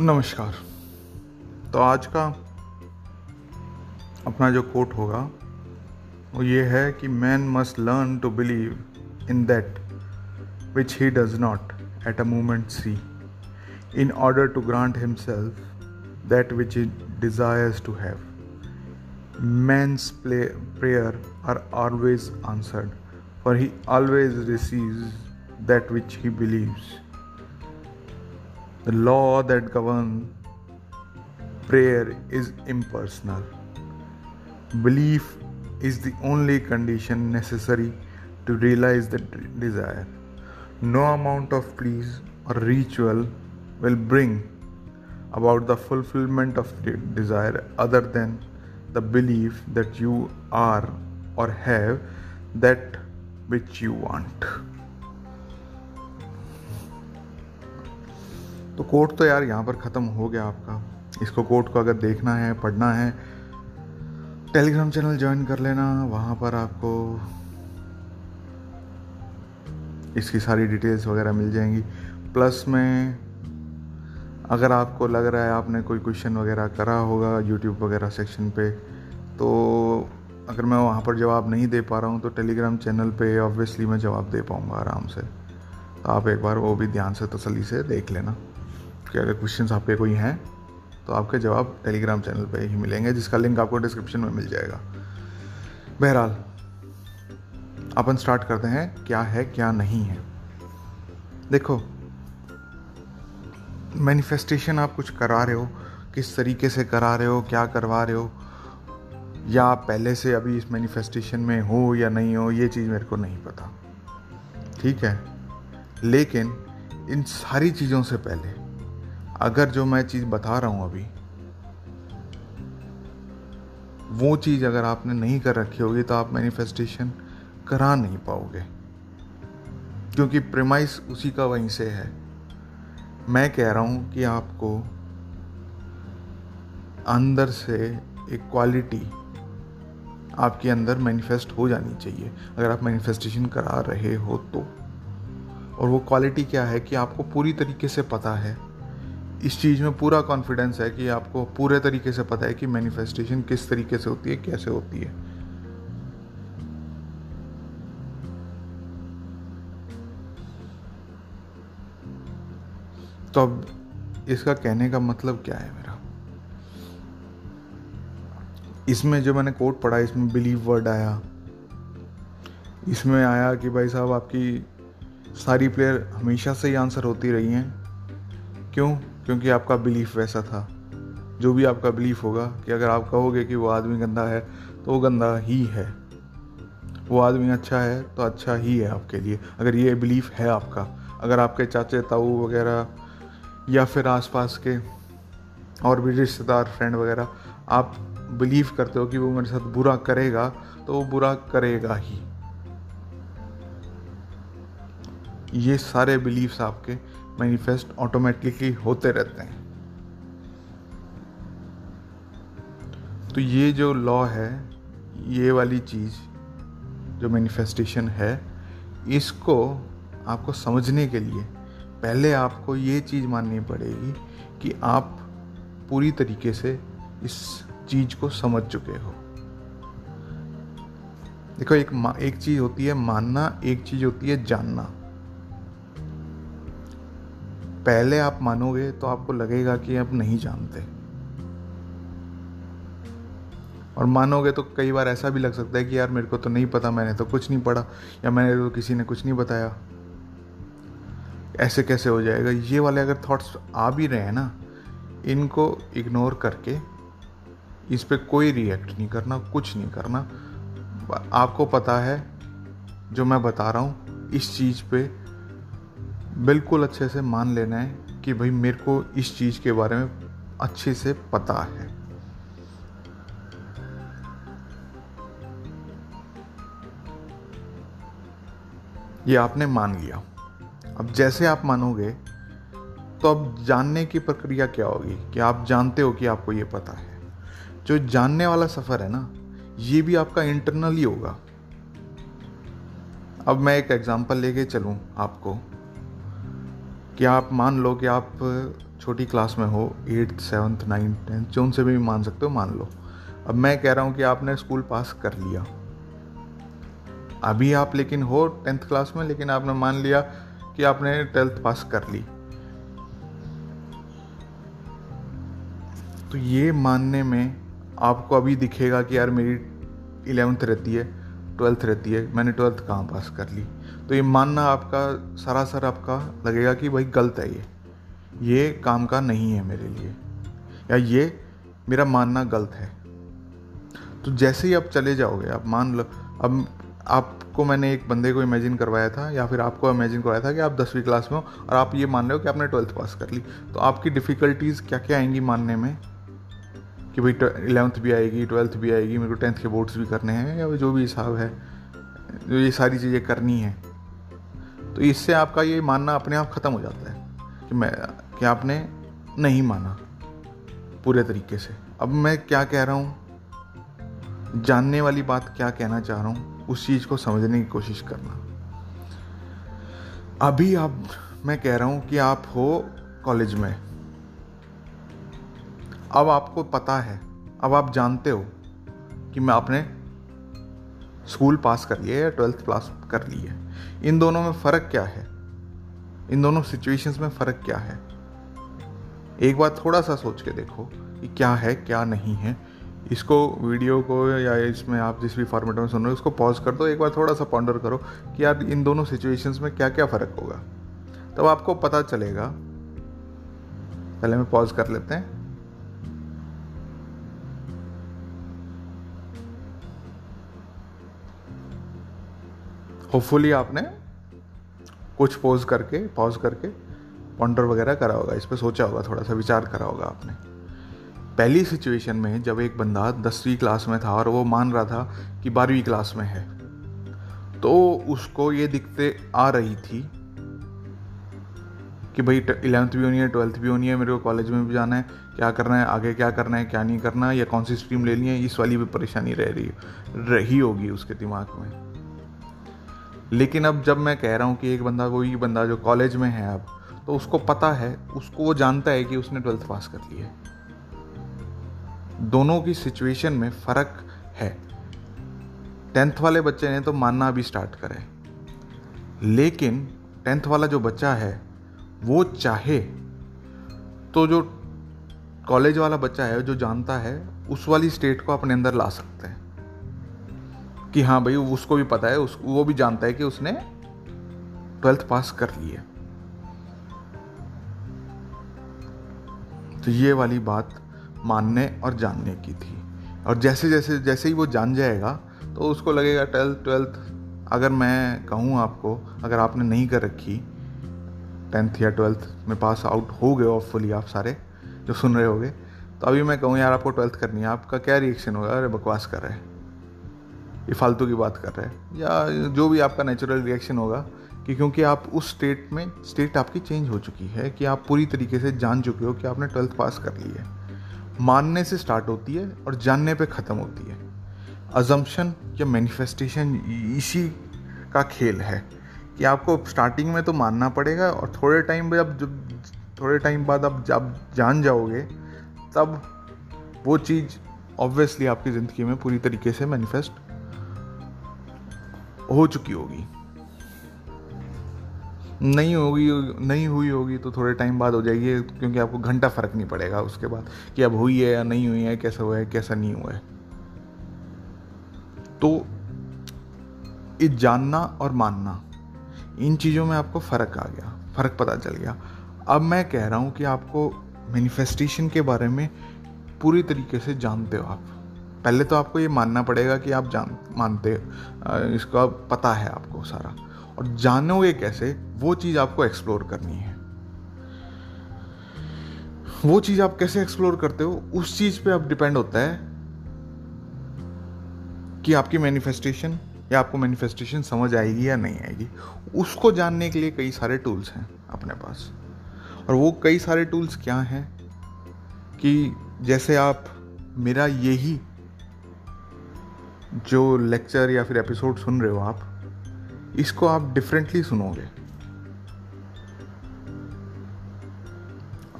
नमस्कार। तो आज का अपना जो कोट होगा, वो ये है कि man must learn to believe in that which he does not at a moment see in order to grant himself that which he desires to have man's prayer are always answered for he always receives that which he believes The law that governs prayer is impersonal. Belief is the only condition necessary to realize the desire. No amount of pleas or ritual will bring about the fulfillment of the desire other than the belief that you are or have that which you want. तो court तो यार यहाँ पर ख़त्म हो गया आपका। इसको कोर्ट को अगर देखना है, पढ़ना है टेलीग्राम चैनल ज्वाइन कर लेना, वहाँ पर आपको इसकी सारी डिटेल्स वगैरह मिल जाएँगी। प्लस में, अगर आपको लग रहा है आपने कोई क्वेश्चन वगैरह करा होगा यूट्यूब वगैरह सेक्शन पे तो अगर मैं वहाँ पर जवाब नहीं दे पा रहा हूँ तो टेलीग्राम चैनल पे ऑब्वियसली मैं जवाब दे पाऊँगा आराम से। तो आप एक बार वो भी ध्यान से तसली से देख लेना। कि अगर क्वेश्चन आपके कोई हैं तो आपके जवाब टेलीग्राम चैनल पे ही मिलेंगे, जिसका लिंक आपको डिस्क्रिप्शन में मिल जाएगा। बहरहाल, अपन स्टार्ट करते हैं, क्या है, क्या नहीं है। देखो मैनिफेस्टेशन आप कुछ करा रहे हो, किस तरीके से करा रहे हो, क्या करवा रहे हो, या आप पहले से अभी इस मैनिफेस्टेशन में हो या नहीं हो, ये चीज़ मेरे को नहीं पता। ठीक है? लेकिन इन सारी चीज़ों से पहले अगर जो मैं चीज़ बता रहा हूँ अभी, वो चीज़ अगर आपने नहीं कर रखी होगी तो आप मैनिफेस्टेशन करा नहीं पाओगे। क्योंकि प्रेमाइस उसी का वहीं से है। मैं कह रहा हूँ कि आपको अंदर से एक क्वालिटी आपके अंदर मैनिफेस्ट हो जानी चाहिए, अगर आप मैनिफेस्टेशन करा रहे हो तो। और वो क्वालिटी क्या है कि आपको पूरी तरीके से पता है। इस चीज़ में पूरा कॉन्फिडेंस है कि आपको पूरे तरीके से पता है कि मैनिफेस्टेशन किस तरीके से होती है, कैसे होती है। तो अब इसका कहने का मतलब क्या है मेरा? इसमें जो मैंने कोट पढ़ा, इसमें बिलीव वर्ड आया। इसमें आया कि भाई साहब, आपकी सारी प्लेयर हमेशा से ही आंसर होती रही हैं। क्यों? क्योंकि आपका बिलीफ वैसा था। जो भी आपका बिलीफ होगा कि अगर आप कहोगे कि वो आदमी गंदा है तो वो गंदा ही है। वो आदमी अच्छा है तो अच्छा ही है आपके लिए। अगर ये बिलीफ है आपका, अगर आपके चाचे, ताऊ वगैरह, या फिर आसपास के और भी रिश्तेदार फ्रेंड वगैरह, आप बिलीव करते हो कि वो मेरे साथ बुरा करेगा तो वो बुरा करेगा ही। ये सारे बिलीव्स आपके मैनिफेस्ट ऑटोमेटिकली होते रहते हैं। तो ये जो लॉ है, ये वाली चीज़, जो मैनिफेस्टेशन है, इसको आपको समझने के लिए पहले आपको ये चीज़ माननी पड़ेगी कि आप पूरी तरीके से इस चीज़ को समझ चुके हो। देखो, एक एक चीज़ होती है मानना, एक चीज़ होती है जानना। पहले आप मानोगे तो आपको लगेगा कि आप नहीं जानते। और मानोगे तो कई बार ऐसा भी लग सकता है कि यार मेरे को तो नहीं पता, मैंने तो कुछ नहीं पढ़ा, या मैंने तो किसी ने कुछ नहीं बताया। ऐसे कैसे हो जाएगा? ये वाले अगर थॉट्स आ भी रहे हैं ना, इनको इग्नोर करके इस पर कोई रिएक्ट नहीं करना, कुछ नहीं करना। आपको पता है, जो मैं बता रहा हूँ, इस चीज़ पे बिल्कुल अच्छे से मान लेना है कि भाई मेरे को इस चीज़ के बारे में अच्छे से पता है। ये आपने मान लिया। अब जैसे आप मानोगे तो अब जानने की प्रक्रिया क्या होगी कि आप जानते हो कि आपको ये पता है। जो जानने वाला सफ़र है ना, ये भी आपका इंटरनल ही होगा। अब मैं एक एग्जांपल लेके चलूँ आपको। कि आप मान लो कि आप छोटी क्लास में हो एट्थ सेवन्थ नाइन्थ टेंथ जो उनसे भी मान सकते हो, मान लो। अब मैं कह रहा हूँ कि आपने स्कूल पास कर लिया। अभी आप लेकिन हो टेंथ क्लास में, लेकिन आपने मान लिया कि आपने ट्वेल्थ पास कर ली। तो ये मानने में आपको अभी दिखेगा कि यार मेरी इलेवेंथ रहती है ट्वेल्थ रहती है, मैंने ट्वेल्थ कहाँ पास कर ली? तो ये मानना आपका, सरासर आपका लगेगा कि भाई गलत है ये। ये काम का नहीं है मेरे लिए। या ये मेरा मानना गलत है। तो जैसे ही आप चले जाओगे, आप मान लो, अब आपको मैंने एक बंदे को इमेजिन करवाया था, या फिर आपको इमेजिन करवाया था कि आप दसवीं क्लास में हो, और आप ये मान रहे हो कि आपने ट्वेल्थ पास कर ली। तो आपकी डिफ़िकल्टीज़ क्या क्या आएँगी मानने में? कि भाई इलेवंथ भी आएगी ट्वेल्थ भी आएगी, मेरे को टेंथ के बोर्ड्स भी करने हैं, या जो भी हिसाब है, जो ये सारी चीज़ें करनी है। तो इससे आपका ये मानना अपने आप ख़त्म हो जाता है कि मैं, कि आपने नहीं माना पूरे तरीके से। अब मैं क्या कह रहा हूँ? जानने वाली बात क्या कहना चाह रहा हूँ, उस चीज़ को समझने की कोशिश करना। अभी आप मैं कह रहा हूँ कि आप हो कॉलेज में। अब आपको पता है, अब आप जानते हो कि मैं अपने स्कूल पास कर लिया या ट्वेल्थ पास कर ली है। इन दोनों में फ़र्क क्या है? इन दोनों सिचुएशंस में फ़र्क क्या है? एक बार थोड़ा सा सोच के देखो कि क्या है, क्या नहीं है। इसको वीडियो को या इसमें आप जिस भी फॉर्मेट में सुन रहे हो उसको पॉज कर दो। एक बार थोड़ा सा पॉन्डर करो कि यार इन दोनों सिचुएशंस में क्या क्या फ़र्क होगा। तब आपको पता चलेगा। पहले में पॉज कर लेते हैं। होपफुली आपने कुछ पोज करके पॉज करके पॉन्डर वगैरह करा होगा। इस पर सोचा होगा थोड़ा सा विचार करा होगा आपने। पहली सिचुएशन में जब एक बंदा दसवीं क्लास में था और वो मान रहा था कि बारहवीं क्लास में है तो उसको ये दिखते आ रही थी कि भाई इलेवंथ भी होनी है ट्वेल्थ भी होनी है, मेरे को कॉलेज में भी जाना है, क्या करना है, आगे क्या करना है, क्या नहीं करना है, या कौन सी स्ट्रीम लेनी है, इस वाली भी परेशानी रह रही रही होगी उसके दिमाग में। लेकिन अब जब मैं कह रहा हूँ कि एक बंदा वही बंदा जो कॉलेज में है अब तो उसको पता है, उसको वो जानता है कि उसने ट्वेल्थ पास कर लिया है। दोनों की सिचुएशन में फ़र्क है। टेंथ वाले बच्चे ने तो मानना अभी स्टार्ट करे। लेकिन टेंथ वाला जो बच्चा है, वो चाहे तो जो कॉलेज वाला बच्चा है, जो जानता है, उस वाली स्टेट को अपने अंदर ला सकते हैं। कि हाँ भाई, उसको भी पता है, उस, वो भी जानता है कि उसने ट्वेल्थ पास कर ली है। तो ये वाली बात मानने और जानने की थी। और जैसे जैसे जैसे ही वो जान जाएगा तो उसको लगेगा, ट्वेल्थ ट्वेल्थ, अगर मैं कहूँ आपको, अगर आपने नहीं कर रखी, टेंथ या ट्वेल्थ में पास आउट हो गए ऑफुली आप सारे, जो सुन रहे होगे तो अभी मैं कहूँ, यार, आपको ट्वेल्थ करनी है। आपका क्या रिएक्शन होगा? अरे, बकवास कर रहे हैं। ये फालतू की बात कर रहे हैं। या जो भी आपका नेचुरल रिएक्शन होगा कि क्योंकि आप उस स्टेट में स्टेट आपकी चेंज हो चुकी है कि आप पूरी तरीके से जान चुके हो कि आपने ट्वेल्थ पास कर ली है। मानने से स्टार्ट होती है और जानने पे ख़त्म होती है। अजम्पन या मैनिफेस्टेशन इसी का खेल है कि आपको स्टार्टिंग में तो मानना पड़ेगा और थोड़े टाइम बाद जब थोड़े टाइम बाद आप जब जान जाओगे, तब वो चीज़ ऑब्वियसली आपकी ज़िंदगी में पूरी तरीके से मैनिफेस्ट हो चुकी होगी। नहीं होगी, नहीं हुई होगी तो थोड़े टाइम बाद हो जाएगी, क्योंकि आपको घंटा फ़र्क नहीं पड़ेगा उसके बाद कि अब हुई है या नहीं हुई है, कैसा हुआ है, कैसा नहीं हुआ है। तो ये जानना और मानना, इन चीज़ों में आपको फ़र्क आ गया, फ़र्क पता चल गया। अब मैं कह रहा हूँ कि आपको मैनिफेस्टेशन के बारे में पूरी तरीके से जानते हो आप। पहले तो आपको ये मानना पड़ेगा कि आप जान, मानते इसका पता है आपको सारा। और जानोगे कैसे, वो चीज़ आपको एक्सप्लोर करनी है। वो चीज़ आप कैसे एक्सप्लोर करते हो, उस चीज़ पे आप डिपेंड होता है कि आपकी मैनिफेस्टेशन या आपको मैनिफेस्टेशन समझ आएगी या नहीं आएगी। उसको जानने के लिए कई सारे टूल्स हैं अपने पास। और वो कई सारे टूल्स क्या हैं कि जैसे आप, मेरा यही जो लेक्चर या फिर एपिसोड सुन रहे हो आप, इसको आप डिफरेंटली सुनोगे।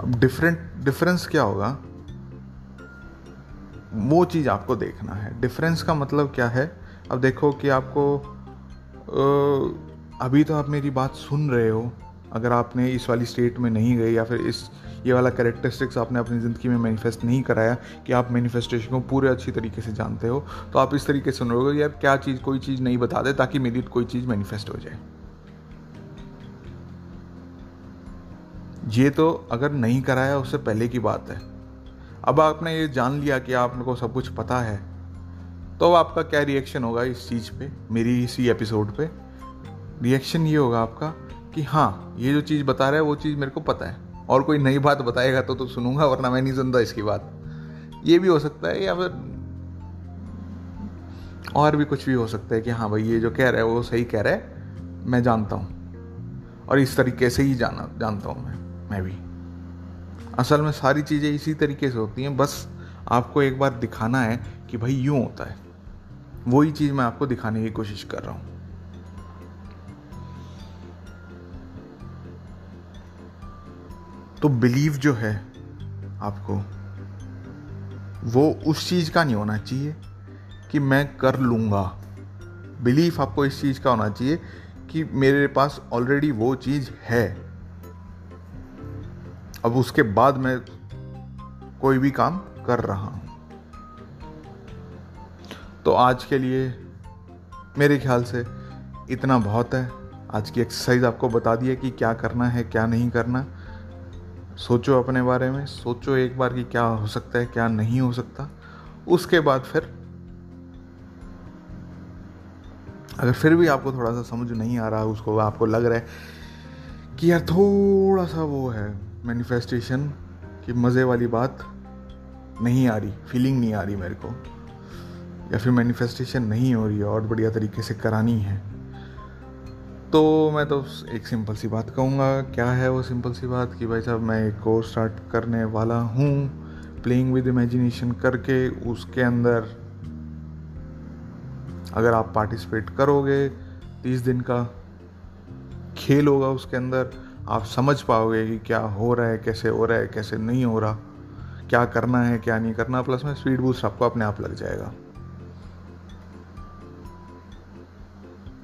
अब डिफरेंट डिफरेंस क्या होगा? वो चीज़ आपको देखना है। डिफरेंस का मतलब क्या है? अब देखो कि आपको अभी तो आप मेरी बात सुन रहे हो। अगर आपने इस वाली स्टेट में नहीं गए या फिर इस ये वाला करेक्टरिस्टिक्स आपने अपनी ज़िंदगी में मैनिफेस्ट नहीं कराया कि आप मैनिफेस्टेशन को पूरे अच्छी तरीके से जानते हो तो आप इस तरीके से सुन रहे हो यार क्या चीज़ कोई चीज़ नहीं बता दे ताकि मेरी कोई चीज़ मैनिफेस्ट हो जाए। ये तो अगर नहीं कराया, उससे पहले की बात है। अब आपने ये जान लिया कि आपको सब कुछ पता है तो आपका क्या रिएक्शन होगा इस चीज़ पे, मेरी इसी एपिसोड पे? रिएक्शन ये होगा आपका कि हाँ ये जो चीज़ बता रहा है, वो चीज़ मेरे को पता है। और कोई नई बात बताएगा तो तो सुनूँगा, वरना मैं नहीं सुनता इसकी बात। ये भी हो सकता है या फिर और भी कुछ भी हो सकता है कि हाँ भाई, ये जो कह रहा है वो सही कह रहा है, मैं जानता हूँ। और इस तरीके से ही जाना, जानता हूँ मैं मैं भी। असल में सारी चीज़ें इसी तरीके से होती हैं, बस आपको एक बार दिखाना है कि भाई यूँ होता है। वही चीज़ मैं आपको दिखाने की कोशिश कर रहा हूँ। तो बिलीव जो है आपको, वो उस चीज़ का नहीं होना चाहिए कि मैं कर लूँगा। बिलीफ आपको इस चीज़ का होना चाहिए कि मेरे पास ऑलरेडी वो चीज़ है। अब उसके बाद मैं कोई भी काम कर रहा हूँ। तो आज के लिए मेरे ख्याल से इतना बहुत है। आज की एक्सरसाइज आपको बता दिया कि क्या करना है, क्या नहीं करना। सोचो अपने बारे में, सोचो एक बार कि क्या हो सकता है, क्या नहीं हो सकता। उसके बाद फिर, अगर फिर भी आपको थोड़ा सा समझ नहीं आ रहा, उसको आपको लग रहा है कि यार थोड़ा सा वो है मैनिफेस्टेशन की मज़े वाली बात नहीं आ रही फीलिंग नहीं आ रही मेरे को। या फिर मैनिफेस्टेशन नहीं हो रही है, और बढ़िया तरीके से करानी है। तो मैं तो एक सिंपल सी बात कहूँगा, क्या है वो सिंपल सी बात कि भाई साहब मैं एक कोर्स स्टार्ट करने वाला हूँ प्लेइंग विद इमेजिनेशन करके उसके अंदर अगर आप पार्टिसिपेट करोगे, तीस दिन का खेल होगा उसके अंदर, आप समझ पाओगे कि क्या हो रहा है, कैसे हो रहा है, कैसे नहीं हो रहा, क्या करना है, क्या नहीं करना प्लस में स्पीड बूस्ट आपको अपने आप लग जाएगा।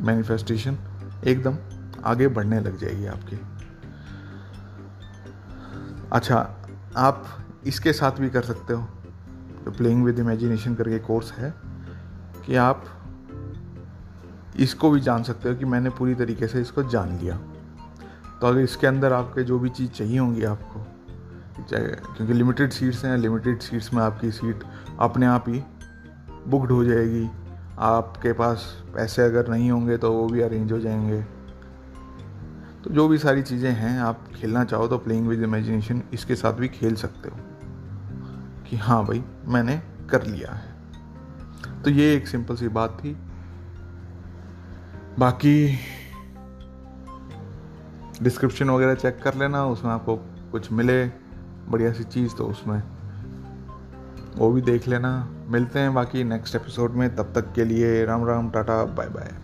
मैनिफेस्टेशन एकदम आगे बढ़ने लग जाएगी आपकी। अच्छा आप इसके साथ भी कर सकते हो। जो प्लेइंग विद इमेजिनेशन करके कोर्स है कि आप इसको भी जान सकते हो कि मैंने पूरी तरीके से इसको जान लिया। तो अगर इसके अंदर आपके जो भी चीज़ चाहिए होंगी आपको, चाहे क्योंकि लिमिटेड सीट्स हैं लिमिटेड सीट्स में आपकी सीट अपने आप ही बुकड हो जाएगी। आपके पास पैसे अगर नहीं होंगे तो वो भी अरेंज हो जाएँगे। तो जो भी सारी चीज़ें हैं, आप खेलना चाहो तो प्लेइंग विद इमेजिनेशन इसके साथ भी खेल सकते हो। कि हाँ भाई, मैंने कर लिया है। तो ये एक सिंपल सी बात थी। बाकी डिस्क्रिप्शन वगैरह चेक कर लेना, उसमें आपको कुछ मिले, बढ़िया सी चीज़ तो उसमें वो भी देख लेना। मिलते हैं बाकी नेक्स्ट एपिसोड में। तब तक के लिए Ram Ram, tata bye bye